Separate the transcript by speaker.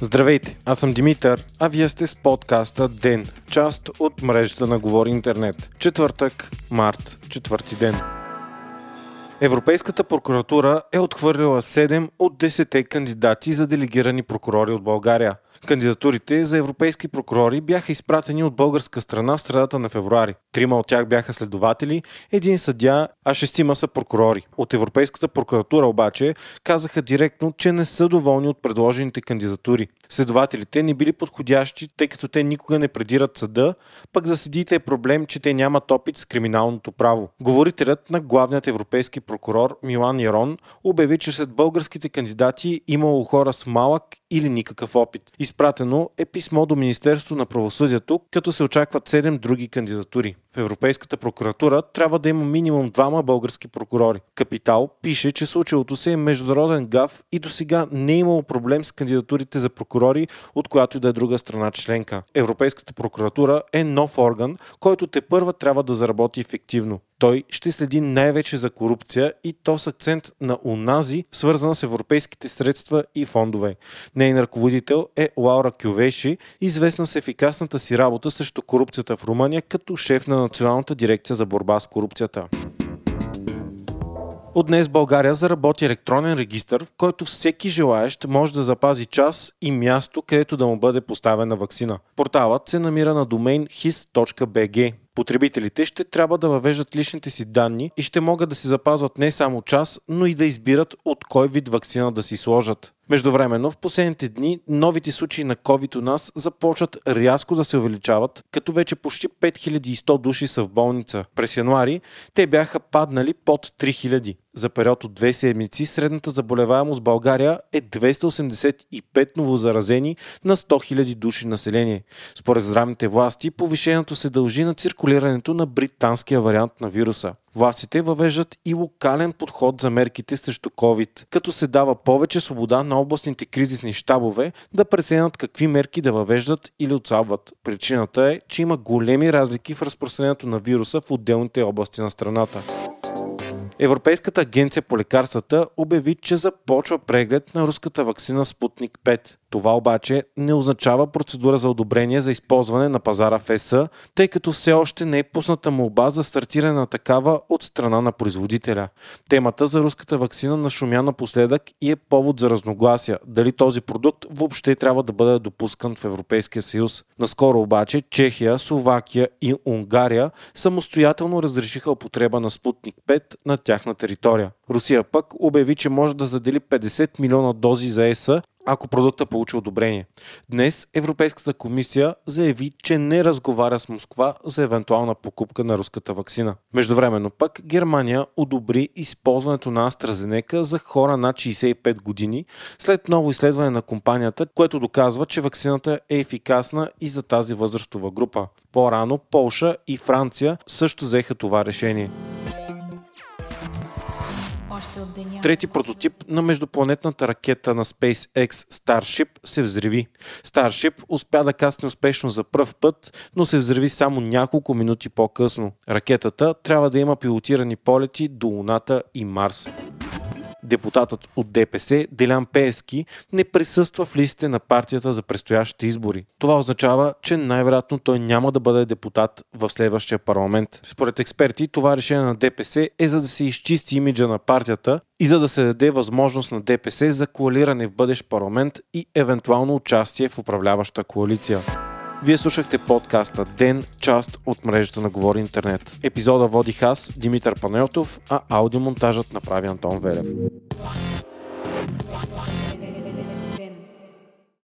Speaker 1: Здравейте, аз съм Димитър, а вие сте с подкаста ДЕН, част от мрежата на Говори Интернет. Четвъртък, март, четвърти ден. Европейската прокуратура е отхвърлила 7 от 10 кандидати за делегирани прокурори от България – Кандидатурите за европейски прокурори бяха изпратени от българска страна в средата на февруари. Трима от тях бяха следователи, един съдя, а шестима са прокурори. От Европейската прокуратура обаче казаха директно, че не са доволни от предложените кандидатури. Следователите не били подходящи, тъй като те никога не предират съда, пък за съдиите е проблем, че те нямат опит с криминалното право. Говорителят на главният европейски прокурор Милан Ярон обяви, че след българските кандидати имало хора с малък или никакъв опит. Изпратено е писмо до Министерство на правосъдието, като се очакват 7 други кандидатури. В Европейската прокуратура трябва да има минимум двама български прокурори. Капитал пише, че случилото се е международен гаф и до сега не е имало проблем с кандидатурите за прокурори, от която и да е друга страна членка. Европейската прокуратура е нов орган, който те първа трябва да заработи ефективно. Той ще следи най-вече за корупция и то с акцент на унази, свързана с европейските средства и фондове. Нейн ръководител е Лаура Кювеши, известна с ефикасната си работа срещу корупцията в Румъния като шеф на Националната дирекция за борба с корупцията. От днес България заработи електронен регистр, в който всеки желаещ може да запази час и място, където да му бъде поставена вакцина. Порталът се намира на домейн his.bg. Потребителите ще трябва да въвеждат личните си данни и ще могат да си запазват не само час, но и да избират от кой вид вакцина да си сложат. Междувременно, в последните дни новите случаи на COVID у нас започват рязко да се увеличават, като вече почти 5100 души са в болница. През януари те бяха паднали под 3000. За период от две седмици средната заболеваемост в България е 285 новозаразени на 100 000 души население. Според здравните власти, повишението се дължи на циркулирането на британския вариант на вируса. Властите въвеждат и локален подход за мерките срещу COVID, като се дава повече свобода на областните кризисни щабове да преценят какви мерки да въвеждат или отслабват. Причината е, че има големи разлики в разпространението на вируса в отделните области на страната. Европейската агенция по лекарствата обяви, че започва преглед на руската вакцина Спутник 5. Това обаче не означава процедура за одобрение за използване на пазара в ЕС, тъй като все още не е пусната молба за стартиране на такава от страна на производителя. Темата за руската вакцина нашумя напоследък и е повод за разногласия дали този продукт въобще трябва да бъде допускан в Европейския съюз. Наскоро обаче Чехия, Словакия и Унгария самостоятелно разрешиха употреба на Спутник 5 на тяхна територия. Русия пък обяви, че може да задели 50 милиона дози за ЕС ако продукта получи одобрение. Днес Европейската комисия заяви, че не разговаря с Москва за евентуална покупка на руската вакцина. Междувременно пък Германия одобри използването на AstraZeneca за хора над 65 години след ново изследване на компанията, което доказва, че вакцината е ефикасна и за тази възрастова група. По-рано Полша и Франция също взеха това решение от деня. Трети прототип на междупланетната ракета на SpaceX Starship се взриви. Starship успя да касне успешно за пръв път, но се взриви само няколко минути по-късно. Ракетата трябва да има пилотирани полети до Луната и Марс депутатът от ДПС Делян Пески не присъства в листите на партията за предстоящите избори. Това означава, че най-вероятно той няма да бъде депутат в следващия парламент. Според експерти, това решение на ДПС е за да се изчисти имиджа на партията и за да се даде възможност на ДПС за коалиране в бъдещ парламент и евентуално участие в управляваща коалиция. Вие слушахте подкаста Ден, част от мрежата на Говори Интернет. Епизода водих аз, Димитър Панелтов, а аудиомонтажът направи Антон Велев.